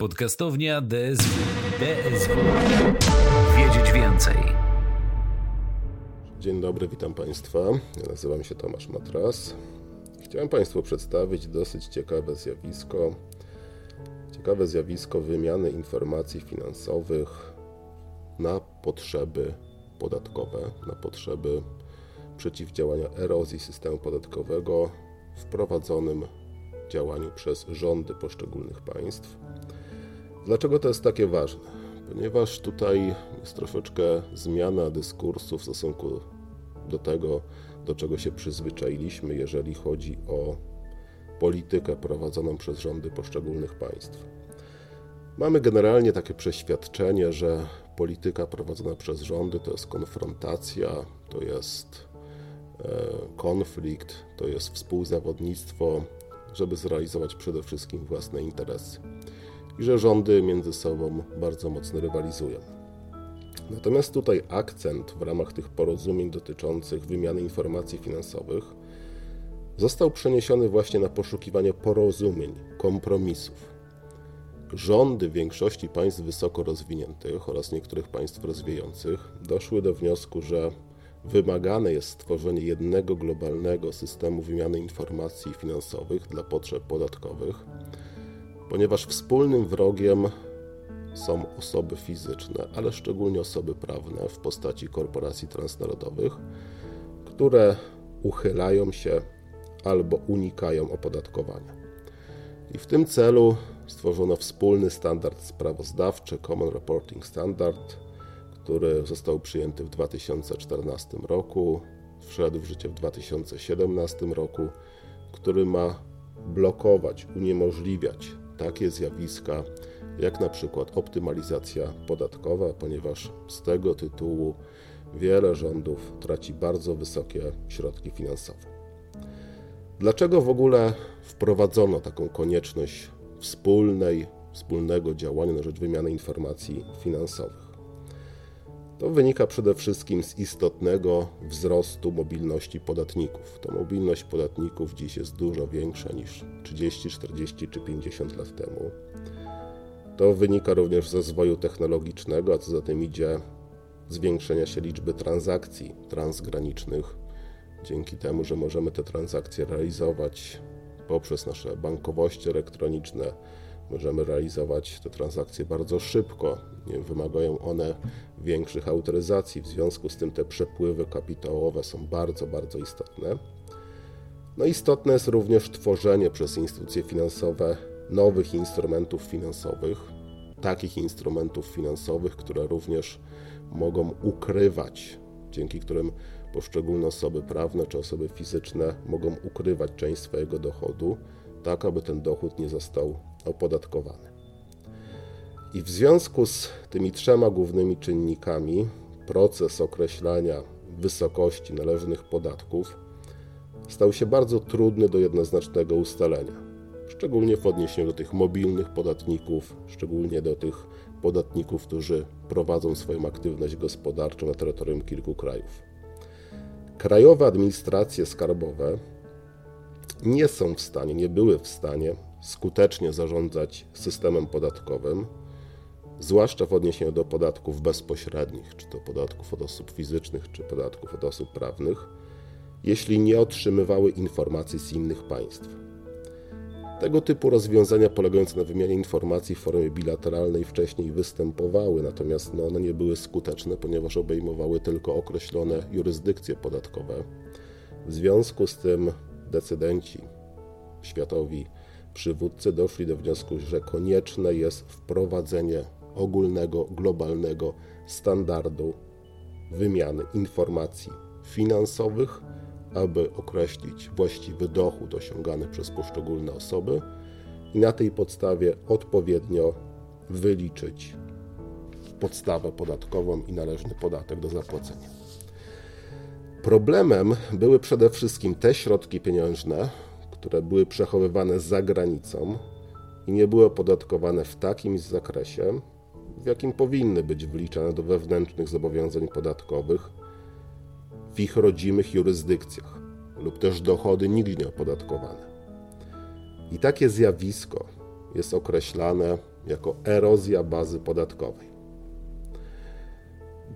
Podcastownia DSW. DSW. Wiedzieć więcej. Dzień dobry, witam Państwa. Ja nazywam się Tomasz Matras. Chciałem Państwu przedstawić dosyć ciekawe zjawisko. Ciekawe zjawisko wymiany informacji finansowych na potrzeby podatkowe, na potrzeby przeciwdziałania erozji systemu podatkowego wprowadzonym działaniu przez rządy poszczególnych państw. Dlaczego to jest takie ważne? Ponieważ tutaj jest troszeczkę zmiana dyskursu w stosunku do tego, do czego się przyzwyczailiśmy, jeżeli chodzi o politykę prowadzoną przez rządy poszczególnych państw. Mamy generalnie takie przeświadczenie, że polityka prowadzona przez rządy to jest konfrontacja, to jest e, konflikt, to jest współzawodnictwo, żeby zrealizować przede wszystkim własne interesy i że rządy między sobą bardzo mocno rywalizują. Natomiast tutaj akcent w ramach tych porozumień dotyczących wymiany informacji finansowych został przeniesiony właśnie na poszukiwanie porozumień, kompromisów. Rządy większości państw wysoko rozwiniętych oraz niektórych państw rozwijających doszły do wniosku, że wymagane jest stworzenie jednego globalnego systemu wymiany informacji finansowych dla potrzeb podatkowych ponieważ wspólnym wrogiem są osoby fizyczne, ale szczególnie osoby prawne w postaci korporacji transnarodowych, które uchylają się albo unikają opodatkowania. I w tym celu stworzono wspólny standard sprawozdawczy Common Reporting Standard, który został przyjęty w 2014 roku, wszedł w życie w 2017 roku, który ma blokować, uniemożliwiać takie zjawiska jak na przykład optymalizacja podatkowa, ponieważ z tego tytułu wiele rządów traci bardzo wysokie środki finansowe. Dlaczego w ogóle wprowadzono taką konieczność wspólnej, wspólnego działania na rzecz wymiany informacji finansowych? To wynika przede wszystkim z istotnego wzrostu mobilności podatników. Ta mobilność podatników dziś jest dużo większa niż 30, 40 czy 50 lat temu. To wynika również z rozwoju technologicznego, a co za tym idzie zwiększenia się liczby transakcji transgranicznych, dzięki temu, że możemy te transakcje realizować poprzez nasze bankowości elektroniczne, Możemy realizować te transakcje bardzo szybko. Wymagają one większych autoryzacji. W związku z tym te przepływy kapitałowe są bardzo, bardzo istotne. No istotne jest również tworzenie przez instytucje finansowe nowych instrumentów finansowych, takich instrumentów finansowych, które również mogą ukrywać, dzięki którym poszczególne osoby prawne czy osoby fizyczne mogą ukrywać część swojego dochodu, tak aby ten dochód nie został opodatkowany. I w związku z tymi trzema głównymi czynnikami proces określania wysokości należnych podatków stał się bardzo trudny do jednoznacznego ustalenia, szczególnie w odniesieniu do tych mobilnych podatników, szczególnie do tych podatników, którzy prowadzą swoją aktywność gospodarczą na terytorium kilku krajów. Krajowe administracje skarbowe nie są w stanie, nie były w stanie skutecznie zarządzać systemem podatkowym, zwłaszcza w odniesieniu do podatków bezpośrednich, czy to podatków od osób fizycznych, czy podatków od osób prawnych, jeśli nie otrzymywały informacji z innych państw. Tego typu rozwiązania polegające na wymianie informacji w formie bilateralnej wcześniej występowały, natomiast no, one nie były skuteczne, ponieważ obejmowały tylko określone jurysdykcje podatkowe. W związku z tym decydenci światowi przywódcy doszli do wniosku, że konieczne jest wprowadzenie ogólnego, globalnego standardu wymiany informacji finansowych, aby określić właściwy dochód osiągany przez poszczególne osoby i na tej podstawie odpowiednio wyliczyć podstawę podatkową i należny podatek do zapłacenia. Problemem były przede wszystkim te środki pieniężne, które były przechowywane za granicą i nie były opodatkowane w takim zakresie, w jakim powinny być wliczane do wewnętrznych zobowiązań podatkowych w ich rodzimych jurysdykcjach, lub też dochody nigdy nie opodatkowane. I takie zjawisko jest określane jako erozja bazy podatkowej.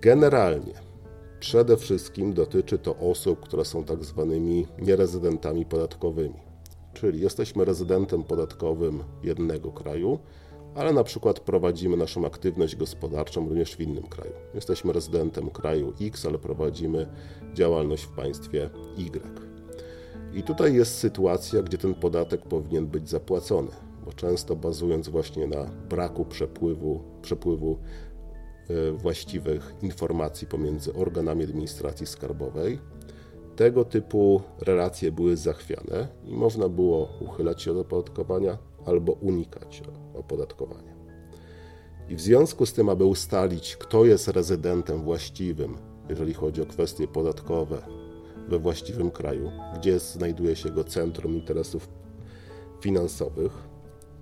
Generalnie przede wszystkim dotyczy to osób, które są tak zwanymi nierezydentami podatkowymi. Czyli jesteśmy rezydentem podatkowym jednego kraju, ale na przykład prowadzimy naszą aktywność gospodarczą również w innym kraju. Jesteśmy rezydentem kraju X, ale prowadzimy działalność w państwie Y. I tutaj jest sytuacja, gdzie ten podatek powinien być zapłacony, bo często bazując właśnie na braku przepływu, przepływu e, właściwych informacji pomiędzy organami administracji skarbowej, tego typu relacje były zachwiane i można było uchylać się od opodatkowania albo unikać opodatkowania. I w związku z tym, aby ustalić, kto jest rezydentem właściwym, jeżeli chodzi o kwestie podatkowe we właściwym kraju, gdzie znajduje się jego centrum interesów finansowych,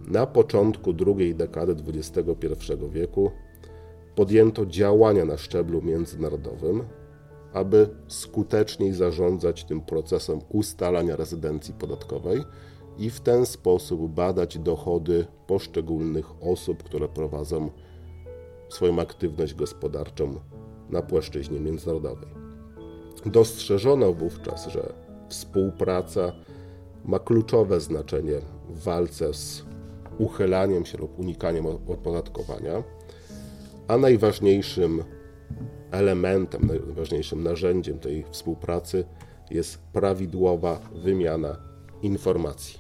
na początku drugiej dekady XXI wieku podjęto działania na szczeblu międzynarodowym, aby skuteczniej zarządzać tym procesem ustalania rezydencji podatkowej i w ten sposób badać dochody poszczególnych osób, które prowadzą swoją aktywność gospodarczą na płaszczyźnie międzynarodowej. Dostrzeżono wówczas, że współpraca ma kluczowe znaczenie w walce z uchylaniem się lub unikaniem opodatkowania, a najważniejszym elementem, najważniejszym narzędziem tej współpracy jest prawidłowa wymiana informacji.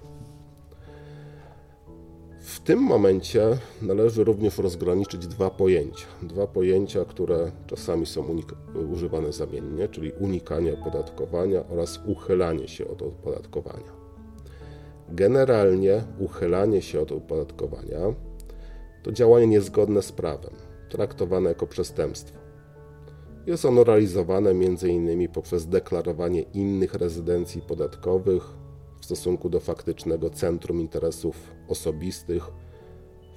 W tym momencie należy również rozgraniczyć dwa pojęcia. Dwa pojęcia, które czasami są używane zamiennie, czyli unikanie opodatkowania oraz uchylanie się od opodatkowania. Generalnie uchylanie się od opodatkowania to działanie niezgodne z prawem, traktowane jako przestępstwo. Jest ono realizowane m.in. poprzez deklarowanie innych rezydencji podatkowych w stosunku do faktycznego centrum interesów osobistych,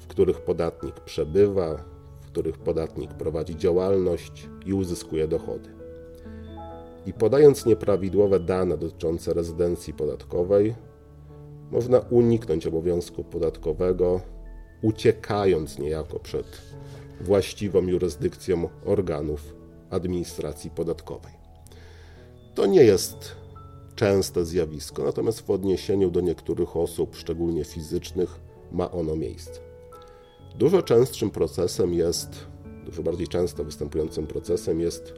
w których podatnik przebywa, w których podatnik prowadzi działalność i uzyskuje dochody. I podając nieprawidłowe dane dotyczące rezydencji podatkowej, można uniknąć obowiązku podatkowego, uciekając niejako przed właściwą jurysdykcją organów administracji podatkowej. To nie jest częste zjawisko, natomiast w odniesieniu do niektórych osób, szczególnie fizycznych, ma ono miejsce. Dużo częstszym procesem jest, dużo bardziej często występującym procesem jest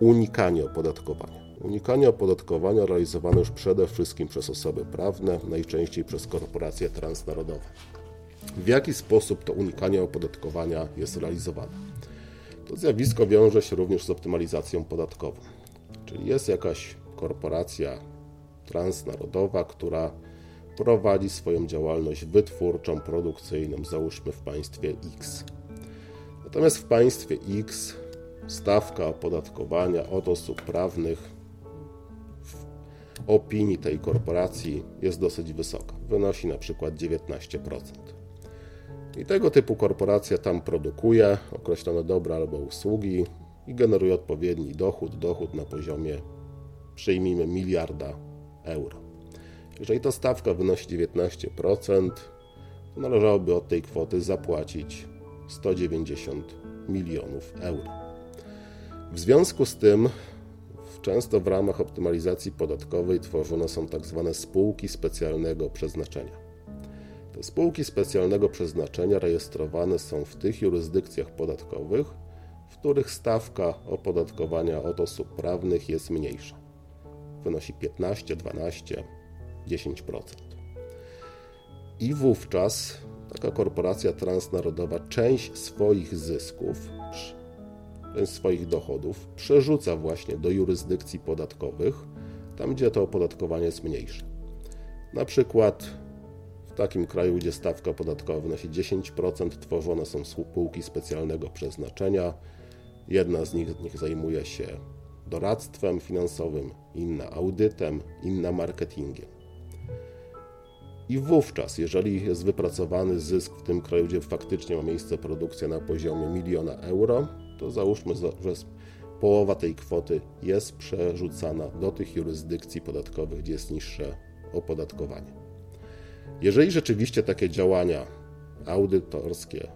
unikanie opodatkowania. Unikanie opodatkowania realizowane już przede wszystkim przez osoby prawne, najczęściej przez korporacje transnarodowe. W jaki sposób to unikanie opodatkowania jest realizowane? To zjawisko wiąże się również z optymalizacją podatkową. Czyli jest jakaś korporacja transnarodowa, która prowadzi swoją działalność wytwórczą, produkcyjną, załóżmy w państwie X. Natomiast w państwie X stawka opodatkowania od osób prawnych w opinii tej korporacji jest dosyć wysoka. Wynosi na przykład 19%. I tego typu korporacja tam produkuje określone dobra albo usługi i generuje odpowiedni dochód, dochód na poziomie przyjmijmy miliarda euro. Jeżeli ta stawka wynosi 19%, to należałoby od tej kwoty zapłacić 190 milionów euro. W związku z tym często w ramach optymalizacji podatkowej tworzone są tak zwane spółki specjalnego przeznaczenia. Spółki specjalnego przeznaczenia rejestrowane są w tych jurysdykcjach podatkowych, w których stawka opodatkowania od osób prawnych jest mniejsza. Wynosi 15, 12, 10%. I wówczas taka korporacja transnarodowa część swoich zysków, część swoich dochodów przerzuca właśnie do jurysdykcji podatkowych, tam gdzie to opodatkowanie jest mniejsze. Na przykład takim kraju, gdzie stawka podatkowa wynosi 10%, tworzone są spółki specjalnego przeznaczenia. Jedna z nich, nich zajmuje się doradztwem finansowym, inna audytem, inna marketingiem. I wówczas, jeżeli jest wypracowany zysk w tym kraju, gdzie faktycznie ma miejsce produkcja na poziomie miliona euro, to załóżmy, że połowa tej kwoty jest przerzucana do tych jurysdykcji podatkowych, gdzie jest niższe opodatkowanie. Jeżeli rzeczywiście takie działania audytorskie,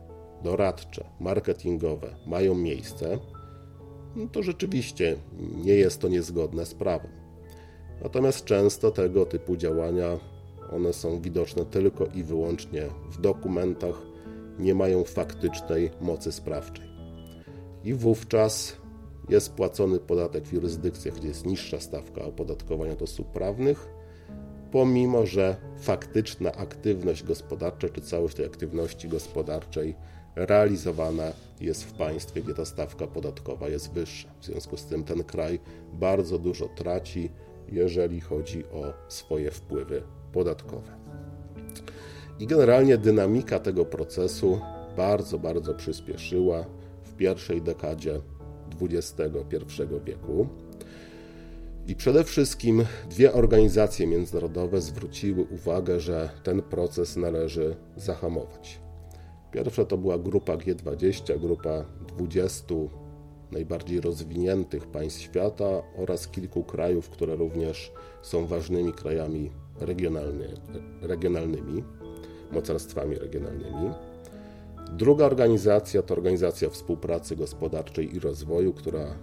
doradcze, marketingowe mają miejsce, no to rzeczywiście nie jest to niezgodne z prawem. Natomiast często tego typu działania one są widoczne tylko i wyłącznie w dokumentach, nie mają faktycznej mocy sprawczej. I wówczas jest płacony podatek w jurysdykcjach, gdzie jest niższa stawka opodatkowania od osób prawnych, pomimo że faktyczna aktywność gospodarcza czy całość tej aktywności gospodarczej realizowana jest w państwie, gdzie ta stawka podatkowa jest wyższa. W związku z tym ten kraj bardzo dużo traci, jeżeli chodzi o swoje wpływy podatkowe. I generalnie dynamika tego procesu bardzo, bardzo przyspieszyła w pierwszej dekadzie XXI wieku. I przede wszystkim dwie organizacje międzynarodowe zwróciły uwagę, że ten proces należy zahamować. Pierwsza to była grupa G20, grupa 20 najbardziej rozwiniętych państw świata oraz kilku krajów, które również są ważnymi krajami regionalny, regionalnymi, mocarstwami regionalnymi. Druga organizacja to Organizacja Współpracy Gospodarczej i Rozwoju, która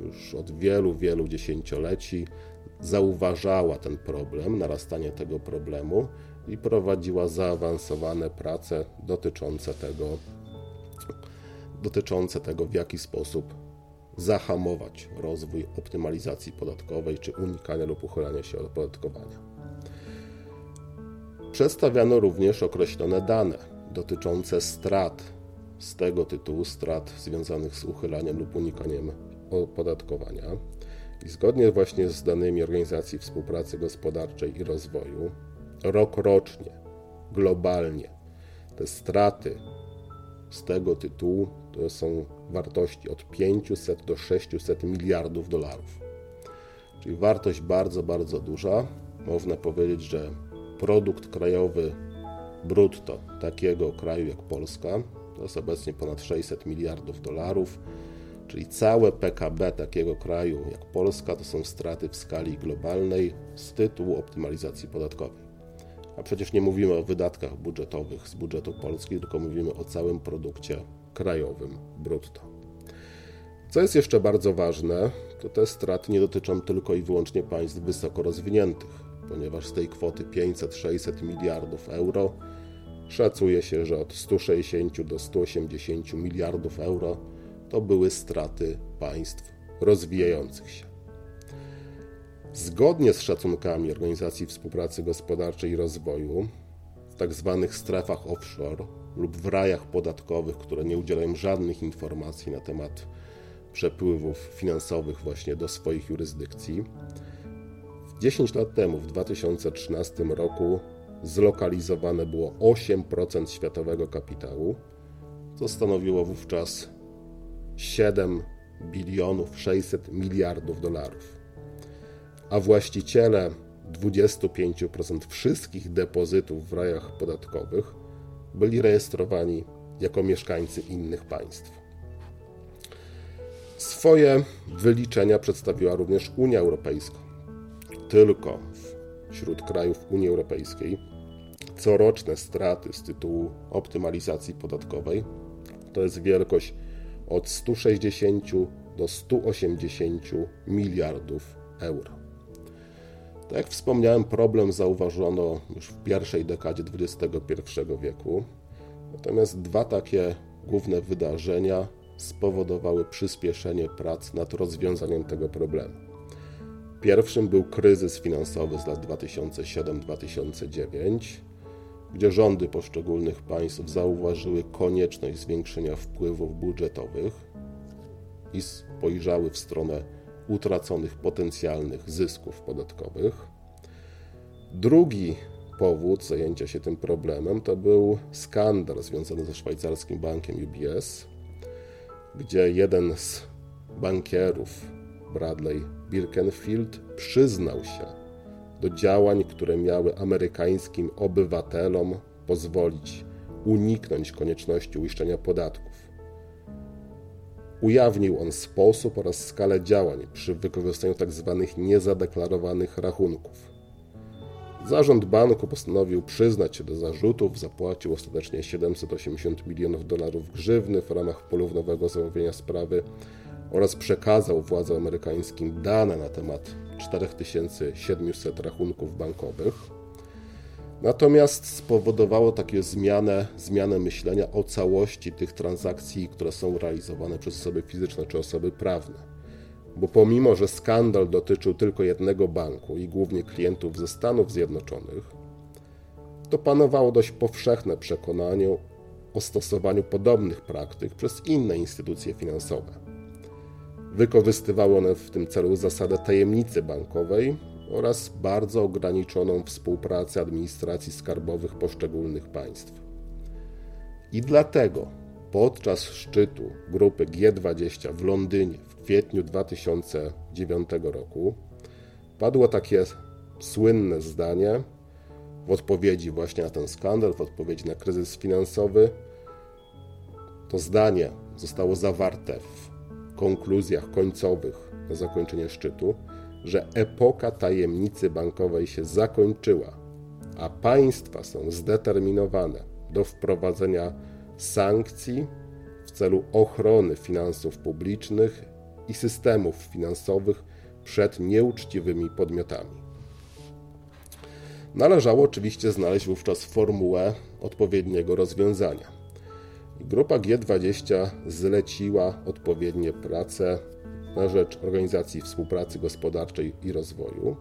już od wielu, wielu dziesięcioleci zauważała ten problem, narastanie tego problemu i prowadziła zaawansowane prace dotyczące tego, dotyczące tego w jaki sposób zahamować rozwój optymalizacji podatkowej czy unikania lub uchylania się od opodatkowania. Przedstawiano również określone dane dotyczące strat z tego tytułu, strat związanych z uchylaniem lub unikaniem opodatkowania. I zgodnie właśnie z danymi Organizacji Współpracy Gospodarczej i Rozwoju, rok rocznie, globalnie, te straty z tego tytułu to są wartości od 500 do 600 miliardów dolarów. Czyli wartość bardzo, bardzo duża. Można powiedzieć, że produkt krajowy brutto takiego kraju jak Polska to jest obecnie ponad 600 miliardów dolarów, czyli całe PKB takiego kraju jak Polska to są straty w skali globalnej z tytułu optymalizacji podatkowej. A przecież nie mówimy o wydatkach budżetowych z budżetu Polski, tylko mówimy o całym produkcie krajowym brutto. Co jest jeszcze bardzo ważne, to te straty nie dotyczą tylko i wyłącznie państw wysoko rozwiniętych ponieważ z tej kwoty 500-600 miliardów euro szacuje się, że od 160 do 180 miliardów euro to były straty państw rozwijających się. Zgodnie z szacunkami Organizacji Współpracy Gospodarczej i Rozwoju, w tzw. Tak strefach offshore lub w rajach podatkowych, które nie udzielają żadnych informacji na temat przepływów finansowych właśnie do swoich jurysdykcji, 10 lat temu, w 2013 roku, zlokalizowane było 8% światowego kapitału, co stanowiło wówczas 7 bilionów 600 miliardów dolarów. A właściciele 25% wszystkich depozytów w rajach podatkowych byli rejestrowani jako mieszkańcy innych państw. Swoje wyliczenia przedstawiła również Unia Europejska tylko wśród krajów Unii Europejskiej coroczne straty z tytułu optymalizacji podatkowej to jest wielkość od 160 do 180 miliardów euro. Tak jak wspomniałem, problem zauważono już w pierwszej dekadzie XXI wieku, natomiast dwa takie główne wydarzenia spowodowały przyspieszenie prac nad rozwiązaniem tego problemu. Pierwszym był kryzys finansowy z lat 2007-2009, gdzie rządy poszczególnych państw zauważyły konieczność zwiększenia wpływów budżetowych i spojrzały w stronę utraconych potencjalnych zysków podatkowych. Drugi powód zajęcia się tym problemem to był skandal związany ze szwajcarskim bankiem UBS, gdzie jeden z bankierów Bradley Birkenfield przyznał się do działań, które miały amerykańskim obywatelom pozwolić uniknąć konieczności uiszczenia podatków. Ujawnił on sposób oraz skalę działań przy wykorzystaniu tzw. Tak niezadeklarowanych rachunków. Zarząd banku postanowił przyznać się do zarzutów, zapłacił ostatecznie 780 milionów dolarów grzywny w ramach poluwnowego zamówienia sprawy oraz przekazał władzom amerykańskim dane na temat 4700 rachunków bankowych. Natomiast spowodowało takie zmianę, zmianę myślenia o całości tych transakcji, które są realizowane przez osoby fizyczne czy osoby prawne. Bo pomimo, że skandal dotyczył tylko jednego banku i głównie klientów ze Stanów Zjednoczonych, to panowało dość powszechne przekonanie o stosowaniu podobnych praktyk przez inne instytucje finansowe. Wykorzystywały one w tym celu zasadę tajemnicy bankowej oraz bardzo ograniczoną współpracę administracji skarbowych poszczególnych państw. I dlatego podczas szczytu grupy G20 w Londynie w kwietniu 2009 roku padło takie słynne zdanie w odpowiedzi właśnie na ten skandal, w odpowiedzi na kryzys finansowy. To zdanie zostało zawarte w konkluzjach końcowych na zakończenie szczytu, że epoka tajemnicy bankowej się zakończyła, a państwa są zdeterminowane do wprowadzenia sankcji w celu ochrony finansów publicznych i systemów finansowych przed nieuczciwymi podmiotami. Należało oczywiście znaleźć wówczas formułę odpowiedniego rozwiązania. Grupa G20 zleciła odpowiednie prace na rzecz Organizacji Współpracy Gospodarczej i Rozwoju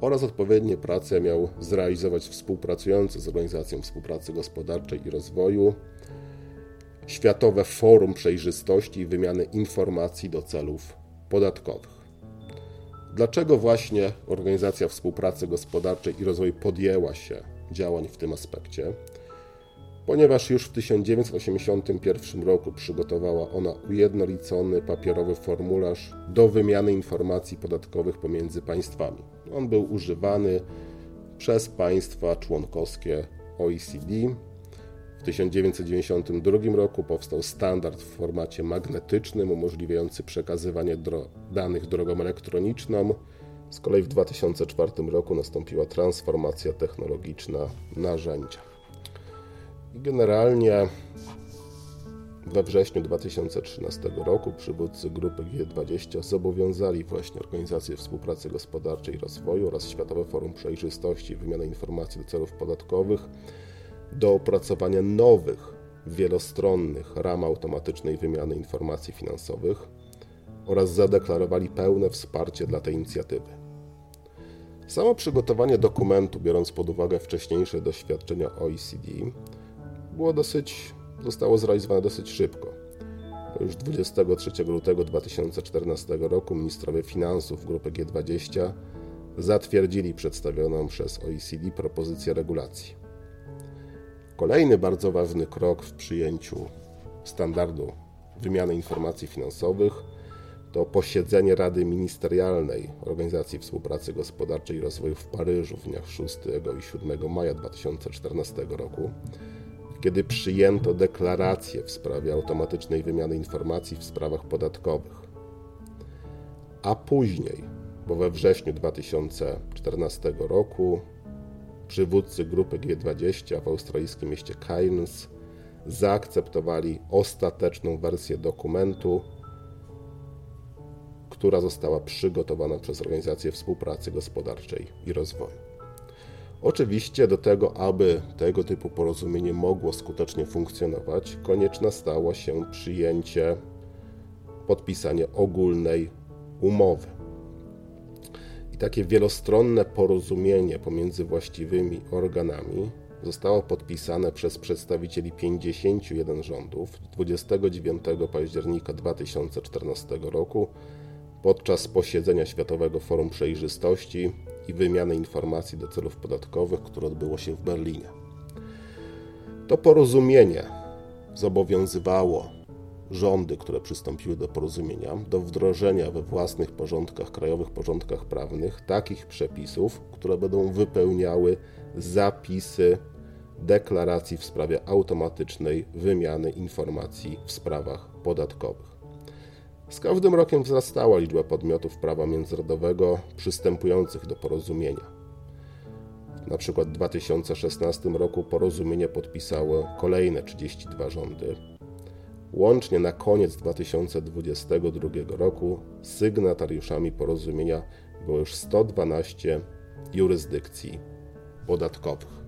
oraz odpowiednie prace miał zrealizować współpracujący z Organizacją Współpracy Gospodarczej i Rozwoju Światowe Forum Przejrzystości i Wymiany Informacji do celów podatkowych. Dlaczego właśnie Organizacja Współpracy Gospodarczej i Rozwoju podjęła się działań w tym aspekcie? Ponieważ już w 1981 roku przygotowała ona ujednolicony papierowy formularz do wymiany informacji podatkowych pomiędzy państwami. On był używany przez państwa członkowskie OECD. W 1992 roku powstał standard w formacie magnetycznym umożliwiający przekazywanie dro danych drogą elektroniczną. Z kolei w 2004 roku nastąpiła transformacja technologiczna narzędzia. Generalnie we wrześniu 2013 roku przywódcy grupy G20 zobowiązali właśnie Organizację Współpracy Gospodarczej i Rozwoju oraz Światowe Forum Przejrzystości i Wymiany Informacji do celów podatkowych do opracowania nowych, wielostronnych ram automatycznej wymiany informacji finansowych oraz zadeklarowali pełne wsparcie dla tej inicjatywy. Samo przygotowanie dokumentu, biorąc pod uwagę wcześniejsze doświadczenia OECD, było dosyć, zostało zrealizowane dosyć szybko. Już 23 lutego 2014 roku ministrowie finansów grupy G20 zatwierdzili przedstawioną przez OECD propozycję regulacji. Kolejny bardzo ważny krok w przyjęciu standardu wymiany informacji finansowych to posiedzenie Rady Ministerialnej Organizacji Współpracy Gospodarczej i Rozwoju w Paryżu w dniach 6 i 7 maja 2014 roku, kiedy przyjęto deklarację w sprawie automatycznej wymiany informacji w sprawach podatkowych. A później, bo we wrześniu 2014 roku, przywódcy grupy G20 w australijskim mieście Cairns zaakceptowali ostateczną wersję dokumentu, która została przygotowana przez Organizację Współpracy Gospodarczej i Rozwoju. Oczywiście do tego, aby tego typu porozumienie mogło skutecznie funkcjonować, konieczne stało się przyjęcie, podpisanie ogólnej umowy. I takie wielostronne porozumienie pomiędzy właściwymi organami zostało podpisane przez przedstawicieli 51 rządów 29 października 2014 roku podczas posiedzenia Światowego Forum Przejrzystości i Wymiany Informacji do celów podatkowych, które odbyło się w Berlinie. To porozumienie zobowiązywało rządy, które przystąpiły do porozumienia, do wdrożenia we własnych porządkach, krajowych porządkach prawnych takich przepisów, które będą wypełniały zapisy deklaracji w sprawie automatycznej wymiany informacji w sprawach podatkowych. Z każdym rokiem wzrastała liczba podmiotów prawa międzynarodowego przystępujących do porozumienia. Na przykład w 2016 roku porozumienie podpisało kolejne 32 rządy. Łącznie na koniec 2022 roku sygnatariuszami porozumienia było już 112 jurysdykcji podatkowych.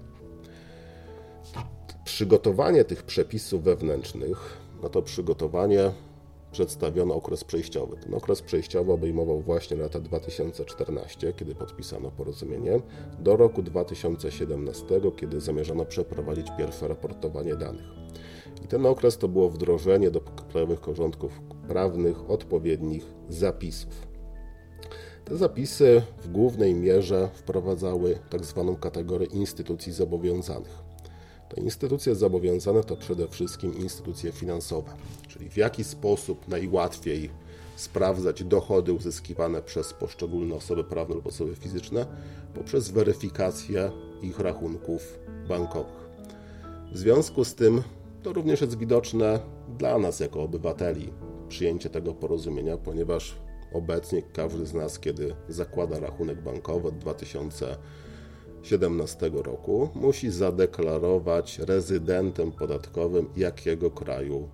Przygotowanie tych przepisów wewnętrznych, no to przygotowanie przedstawiono okres przejściowy. Ten okres przejściowy obejmował właśnie lata 2014, kiedy podpisano porozumienie, do roku 2017, kiedy zamierzano przeprowadzić pierwsze raportowanie danych. I ten okres to było wdrożenie do krajowych porządków prawnych odpowiednich zapisów. Te zapisy w głównej mierze wprowadzały tak zwaną kategorię instytucji zobowiązanych. Te instytucje zobowiązane to przede wszystkim instytucje finansowe, czyli w jaki sposób najłatwiej sprawdzać dochody uzyskiwane przez poszczególne osoby prawne lub osoby fizyczne poprzez weryfikację ich rachunków bankowych. W związku z tym to również jest widoczne dla nas jako obywateli przyjęcie tego porozumienia, ponieważ obecnie każdy z nas, kiedy zakłada rachunek bankowy od 2017 roku, musi zadeklarować rezydentem podatkowym, jakiego kraju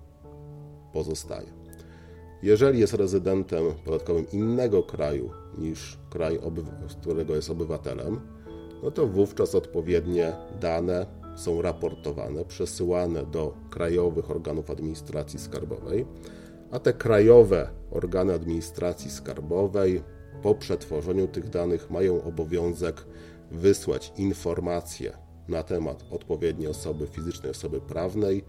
pozostaje. Jeżeli jest rezydentem podatkowym innego kraju niż kraj, którego jest obywatelem, no to wówczas odpowiednie dane są raportowane, przesyłane do krajowych organów administracji skarbowej, a te krajowe organy administracji skarbowej po przetworzeniu tych danych mają obowiązek wysłać informacje na temat odpowiedniej osoby fizycznej, osoby prawnej,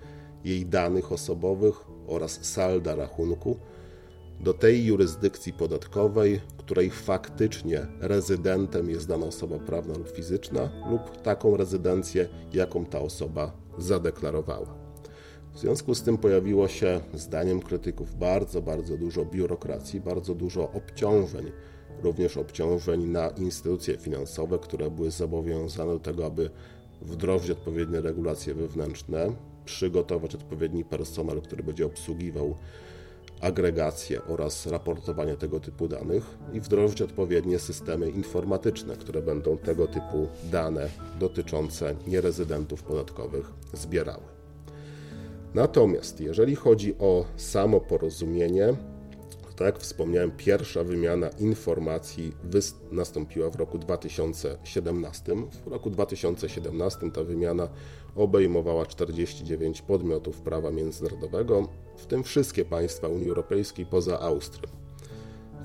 jej danych osobowych oraz salda rachunku do tej jurysdykcji podatkowej, której faktycznie rezydentem jest dana osoba prawna lub fizyczna, lub taką rezydencję, jaką ta osoba zadeklarowała. W związku z tym pojawiło się, zdaniem krytyków, bardzo, bardzo dużo biurokracji, bardzo dużo obciążeń, również obciążeń na instytucje finansowe, które były zobowiązane do tego, aby wdrożyć odpowiednie regulacje wewnętrzne, przygotować odpowiedni personel, który będzie obsługiwał agregację oraz raportowanie tego typu danych i wdrożyć odpowiednie systemy informatyczne, które będą tego typu dane dotyczące nierezydentów podatkowych zbierały. Natomiast jeżeli chodzi o samo porozumienie, tak wspomniałem, pierwsza wymiana informacji nastąpiła w roku 2017. W roku 2017 ta wymiana obejmowała 49 podmiotów prawa międzynarodowego, w tym wszystkie państwa Unii Europejskiej poza Austrią.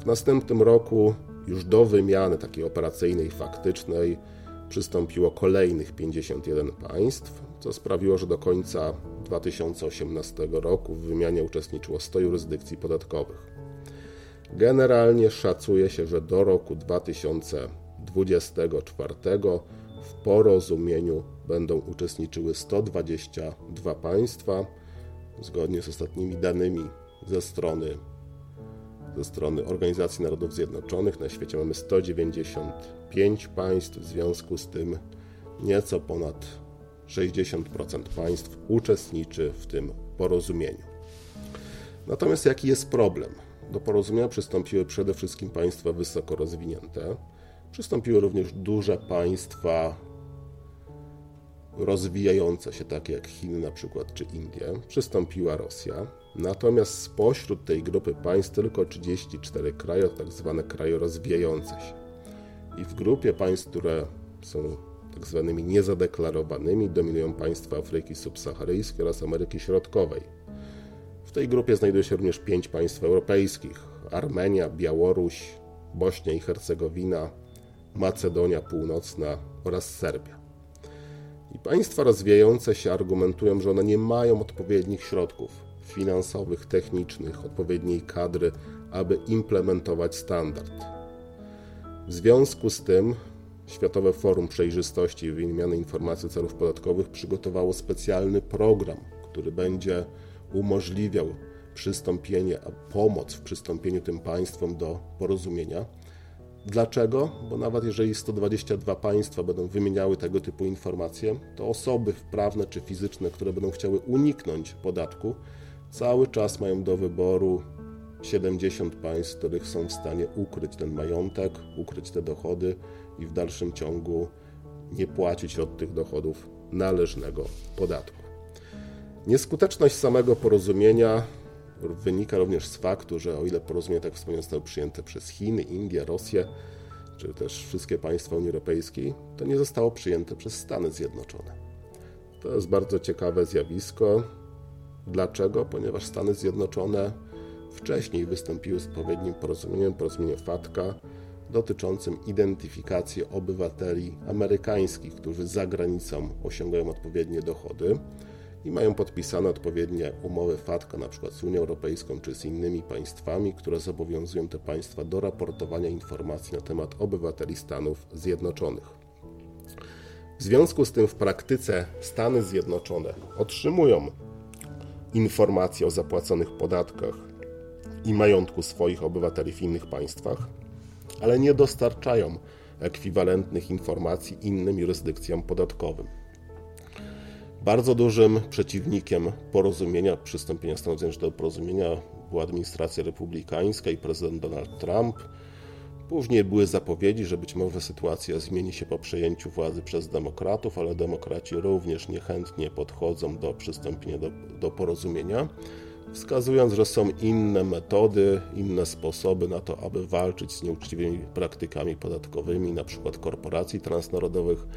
W następnym roku, już do wymiany takiej operacyjnej, faktycznej, przystąpiło kolejnych 51 państw, co sprawiło, że do końca 2018 roku w wymianie uczestniczyło 100 jurysdykcji podatkowych. Generalnie szacuje się, że do roku 2024 w porozumieniu będą uczestniczyły 122 państwa, zgodnie z ostatnimi danymi ze strony, ze strony Organizacji Narodów Zjednoczonych. Na świecie mamy 195 państw, w związku z tym nieco ponad 60% państw uczestniczy w tym porozumieniu. Natomiast jaki jest problem? Do porozumienia przystąpiły przede wszystkim państwa wysoko rozwinięte. Przystąpiły również duże państwa rozwijające się, takie jak Chiny na przykład, czy Indie. Przystąpiła Rosja. Natomiast spośród tej grupy państw tylko 34 kraje, tak zwane kraje rozwijające się. I w grupie państw, które są tak zwanymi niezadeklarowanymi, dominują państwa Afryki subsaharyjskiej oraz Ameryki Środkowej w tej grupie znajduje się również pięć państw europejskich: Armenia, Białoruś, Bośnia i Hercegowina, Macedonia Północna oraz Serbia. I państwa rozwijające się argumentują, że one nie mają odpowiednich środków finansowych, technicznych, odpowiedniej kadry, aby implementować standard. W związku z tym Światowe Forum Przejrzystości i Wymiany Informacji Celów Podatkowych przygotowało specjalny program, który będzie umożliwiał przystąpienie, pomoc w przystąpieniu tym państwom do porozumienia. Dlaczego? Bo nawet jeżeli 122 państwa będą wymieniały tego typu informacje, to osoby prawne czy fizyczne, które będą chciały uniknąć podatku, cały czas mają do wyboru 70 państw, których są w stanie ukryć ten majątek, ukryć te dochody i w dalszym ciągu nie płacić od tych dochodów należnego podatku. Nieskuteczność samego porozumienia wynika również z faktu, że o ile porozumienie, tak wspomniałem, zostało przyjęte przez Chiny, Indię, Rosję, czy też wszystkie państwa Unii Europejskiej, to nie zostało przyjęte przez Stany Zjednoczone. To jest bardzo ciekawe zjawisko. Dlaczego? Ponieważ Stany Zjednoczone wcześniej wystąpiły z odpowiednim porozumieniem, porozumieniem FATCA, dotyczącym identyfikacji obywateli amerykańskich, którzy za granicą osiągają odpowiednie dochody i mają podpisane odpowiednie umowy FATCA, przykład z Unią Europejską czy z innymi państwami, które zobowiązują te państwa do raportowania informacji na temat obywateli Stanów Zjednoczonych. W związku z tym w praktyce Stany Zjednoczone otrzymują informacje o zapłaconych podatkach i majątku swoich obywateli w innych państwach, ale nie dostarczają ekwiwalentnych informacji innym jurysdykcjom podatkowym. Bardzo dużym przeciwnikiem porozumienia, przystąpienia Stanów Zjednoczonych do porozumienia była administracja republikańska i prezydent Donald Trump. Później były zapowiedzi, że być może sytuacja zmieni się po przejęciu władzy przez demokratów, ale demokraci również niechętnie podchodzą do przystąpienia do, do porozumienia, wskazując, że są inne metody, inne sposoby na to, aby walczyć z nieuczciwymi praktykami podatkowymi, np. korporacji transnarodowych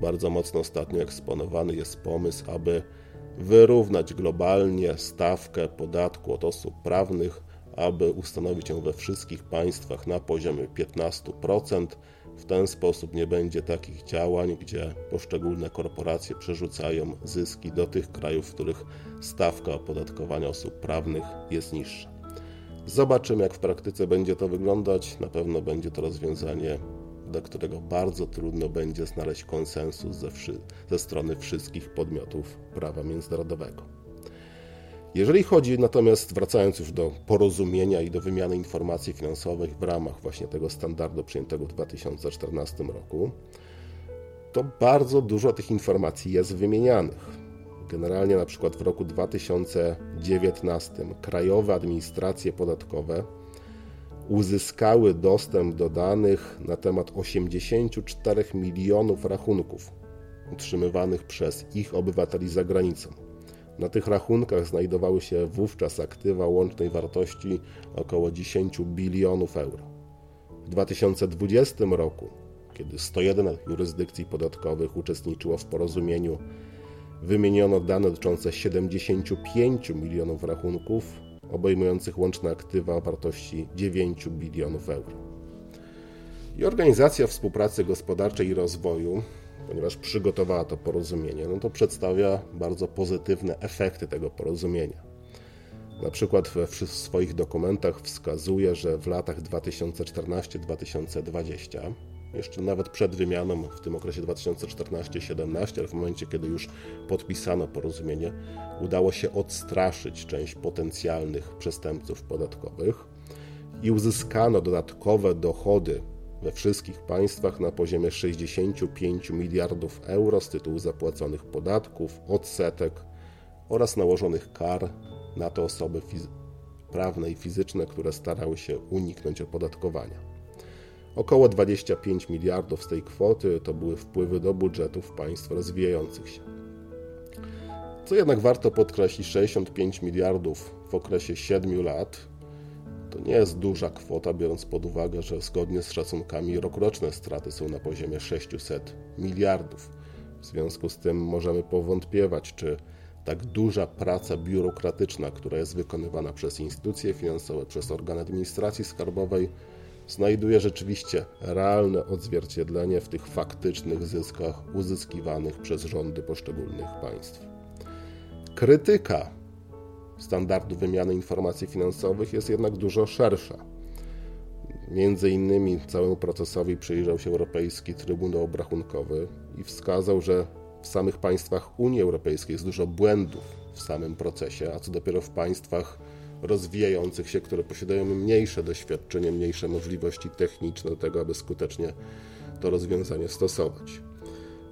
bardzo mocno ostatnio eksponowany jest pomysł, aby wyrównać globalnie stawkę podatku od osób prawnych, aby ustanowić ją we wszystkich państwach na poziomie 15%. W ten sposób nie będzie takich działań, gdzie poszczególne korporacje przerzucają zyski do tych krajów, w których stawka opodatkowania osób prawnych jest niższa. Zobaczymy, jak w praktyce będzie to wyglądać. Na pewno będzie to rozwiązanie do którego bardzo trudno będzie znaleźć konsensus ze, ze strony wszystkich podmiotów prawa międzynarodowego. Jeżeli chodzi natomiast, wracając już do porozumienia i do wymiany informacji finansowych w ramach właśnie tego standardu przyjętego w 2014 roku, to bardzo dużo tych informacji jest wymienianych. Generalnie na przykład w roku 2019 krajowe administracje podatkowe uzyskały dostęp do danych na temat 84 milionów rachunków utrzymywanych przez ich obywateli za granicą. Na tych rachunkach znajdowały się wówczas aktywa łącznej wartości około 10 bilionów euro. W 2020 roku, kiedy 101 jurysdykcji podatkowych uczestniczyło w porozumieniu, wymieniono dane dotyczące 75 milionów rachunków obejmujących łączne aktywa o wartości 9 bilionów euro. I Organizacja Współpracy Gospodarczej i Rozwoju, ponieważ przygotowała to porozumienie, no to przedstawia bardzo pozytywne efekty tego porozumienia. Na przykład w swoich dokumentach wskazuje, że w latach 2014-2020 jeszcze nawet przed wymianą w tym okresie 2014-17, ale w momencie, kiedy już podpisano porozumienie, udało się odstraszyć część potencjalnych przestępców podatkowych i uzyskano dodatkowe dochody we wszystkich państwach na poziomie 65 miliardów euro z tytułu zapłaconych podatków, odsetek oraz nałożonych kar na te osoby prawne i fizyczne, które starały się uniknąć opodatkowania. Około 25 miliardów z tej kwoty to były wpływy do budżetów państw rozwijających się. Co jednak warto podkreślić, 65 miliardów w okresie 7 lat to nie jest duża kwota, biorąc pod uwagę, że zgodnie z szacunkami rokroczne straty są na poziomie 600 miliardów. W związku z tym możemy powątpiewać, czy tak duża praca biurokratyczna, która jest wykonywana przez instytucje finansowe, przez organy administracji skarbowej, znajduje rzeczywiście realne odzwierciedlenie w tych faktycznych zyskach uzyskiwanych przez rządy poszczególnych państw. Krytyka standardu wymiany informacji finansowych jest jednak dużo szersza. Między innymi całemu procesowi przyjrzał się Europejski Trybunał Obrachunkowy i wskazał, że w samych państwach Unii Europejskiej jest dużo błędów w samym procesie, a co dopiero w państwach rozwijających się, które posiadają mniejsze doświadczenie, mniejsze możliwości techniczne do tego, aby skutecznie to rozwiązanie stosować.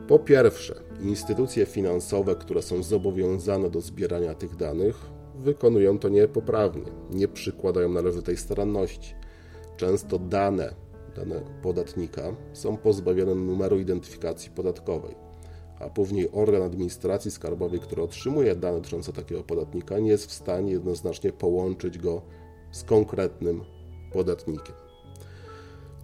Po pierwsze, instytucje finansowe, które są zobowiązane do zbierania tych danych, wykonują to niepoprawnie, nie przykładają należytej staranności. Często dane dane podatnika są pozbawione numeru identyfikacji podatkowej, a później organ administracji skarbowej, który otrzymuje dane dotyczące takiego podatnika, nie jest w stanie jednoznacznie połączyć go z konkretnym podatnikiem.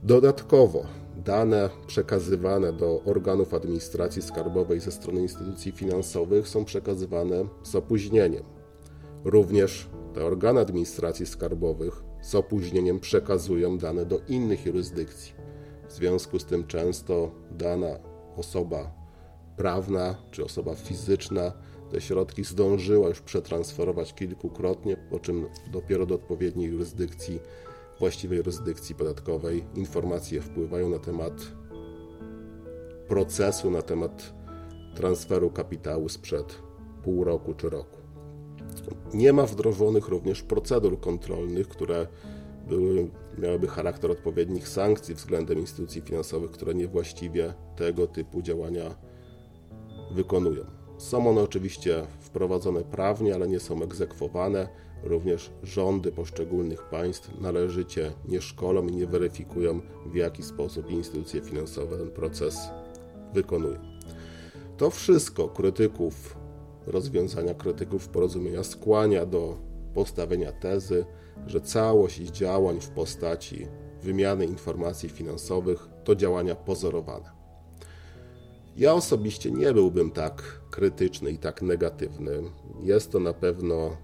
Dodatkowo dane przekazywane do organów administracji skarbowej ze strony instytucji finansowych są przekazywane z opóźnieniem. Również te organy administracji skarbowych z opóźnieniem przekazują dane do innych jurysdykcji. W związku z tym często dana osoba prawna czy osoba fizyczna te środki zdążyła już przetransferować kilkukrotnie, po czym dopiero do odpowiedniej jurysdykcji, właściwej jurysdykcji podatkowej informacje wpływają na temat procesu, na temat transferu kapitału sprzed pół roku czy roku. Nie ma wdrożonych również procedur kontrolnych, które były, miałyby charakter odpowiednich sankcji względem instytucji finansowych, które niewłaściwie tego typu działania wykonują. Są one oczywiście wprowadzone prawnie, ale nie są egzekwowane. Również rządy poszczególnych państw należycie nie szkolą i nie weryfikują, w jaki sposób instytucje finansowe ten proces wykonują. To wszystko krytyków rozwiązania, krytyków porozumienia skłania do postawienia tezy, że całość działań w postaci wymiany informacji finansowych to działania pozorowane. Ja osobiście nie byłbym tak krytyczny i tak negatywny. Jest to na pewno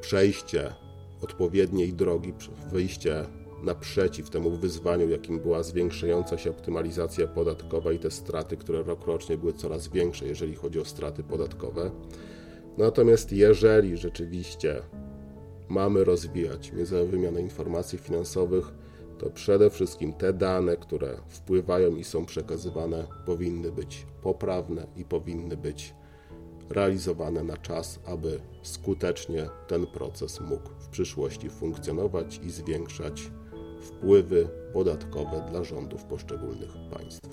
przejście odpowiedniej drogi, wyjście naprzeciw temu wyzwaniu, jakim była zwiększająca się optymalizacja podatkowa i te straty, które rokrocznie były coraz większe, jeżeli chodzi o straty podatkowe. Natomiast jeżeli rzeczywiście mamy rozwijać międzynarodową wymianę informacji finansowych, to przede wszystkim te dane, które wpływają i są przekazywane, powinny być poprawne i powinny być realizowane na czas, aby skutecznie ten proces mógł w przyszłości funkcjonować i zwiększać wpływy podatkowe dla rządów poszczególnych państw.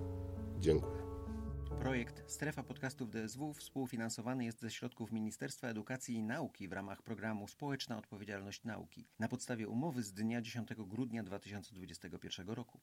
Dziękuję. Projekt Strefa Podcastów DSW współfinansowany jest ze środków Ministerstwa Edukacji i Nauki w ramach programu Społeczna Odpowiedzialność Nauki na podstawie umowy z dnia 10 grudnia 2021 roku.